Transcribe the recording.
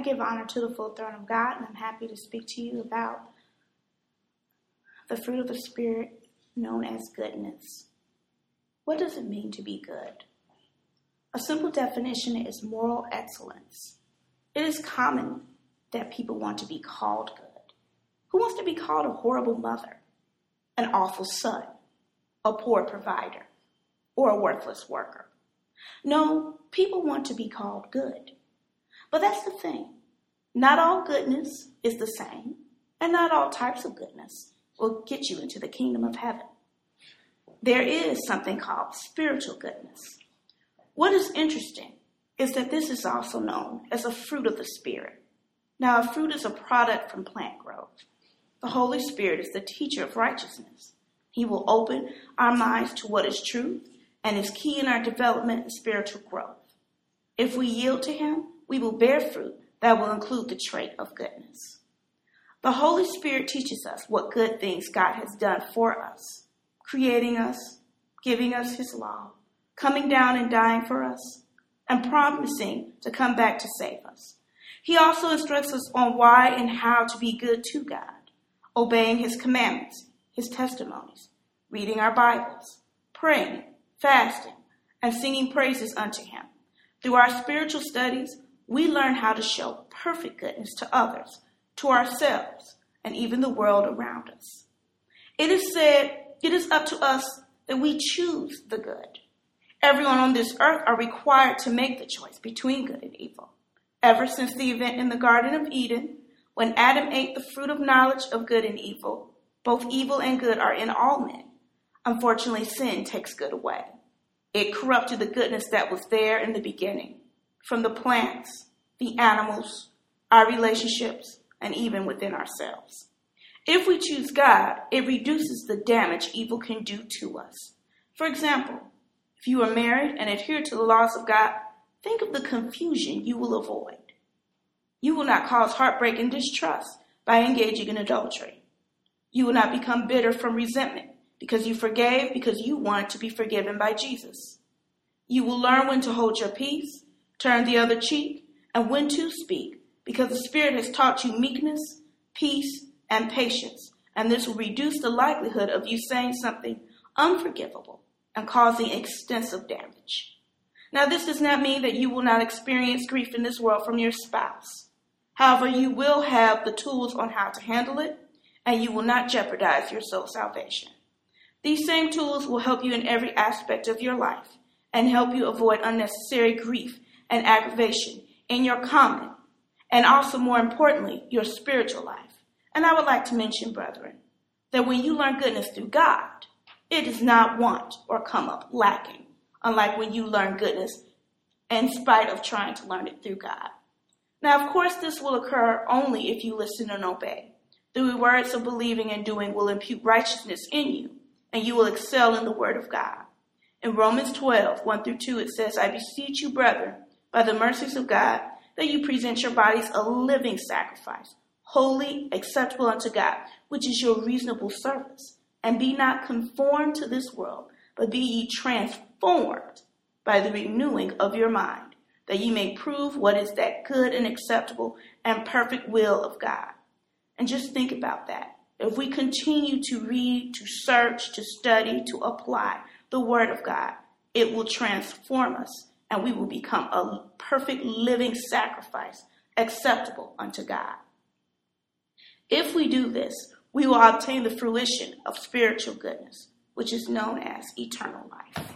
I give honor to the full throne of God, and I'm happy to speak to you about the fruit of the Spirit known as goodness. What does it mean to be good? A simple definition is moral excellence. It is common that people want to be called good. Who wants to be called a horrible mother, an awful son, a poor provider, or a worthless worker? No, people want to be called good. But that's the thing. Not all goodness is the same, and not all types of goodness will get you into the kingdom of heaven. There is something called spiritual goodness. What is interesting is that this is also known as a fruit of the Spirit. Now, a fruit is a product from plant growth. The Holy Spirit is the teacher of righteousness. He will open our minds to what is truth and is key in our development and spiritual growth. If we yield to Him, we will bear fruit that will include the trait of goodness. The Holy Spirit teaches us what good things God has done for us, creating us, giving us His law, coming down and dying for us, and promising to come back to save us. He also instructs us on why and how to be good to God, obeying His commandments, His testimonies, reading our Bibles, praying, fasting, and singing praises unto Him. Through our spiritual studies, we learn how to show perfect goodness to others, to ourselves, and even the world around us. It is said, it is up to us that we choose the good. Everyone on this earth are required to make the choice between good and evil. Ever since the event in the Garden of Eden, when Adam ate the fruit of knowledge of good and evil, both evil and good are in all men. Unfortunately, sin takes good away. It corrupted the goodness that was there in the beginning from the plants, the animals, our relationships, and even within ourselves. If we choose God, it reduces the damage evil can do to us. For example, if you are married and adhere to the laws of God, think of the confusion you will avoid. You will not cause heartbreak and distrust by engaging in adultery. You will not become bitter from resentment because you forgave because you wanted to be forgiven by Jesus. You will learn when to hold your peace turn the other cheek, and when to speak, because the Spirit has taught you meekness, peace, and patience, and this will reduce the likelihood of you saying something unforgivable and causing extensive damage. Now, this does not mean that you will not experience grief in this world from your spouse. However, you will have the tools on how to handle it, and you will not jeopardize your soul salvation. These same tools will help you in every aspect of your life and help you avoid unnecessary grief and aggravation in your common and also more importantly, your spiritual life. And I would like to mention, brethren, that when you learn goodness through God, it does not want or come up lacking, unlike when you learn goodness in spite of trying to learn it through God. Now, of course, this will occur only if you listen and obey. The words of believing and doing will impute righteousness in you, and you will excel in the word of God. In Romans 12, 1 through 2, it says, I beseech you, brethren, by the mercies of God, that you present your bodies a living sacrifice, holy, acceptable unto God, which is your reasonable service. And be not conformed to this world, but be ye transformed by the renewing of your mind, that ye may prove what is that good and acceptable and perfect will of God. And just think about that. If we continue to read, to search, to study, to apply the Word of God, it will transform us and we will become a perfect living sacrifice acceptable unto God. If we do this, we will obtain the fruition of spiritual goodness, which is known as eternal life.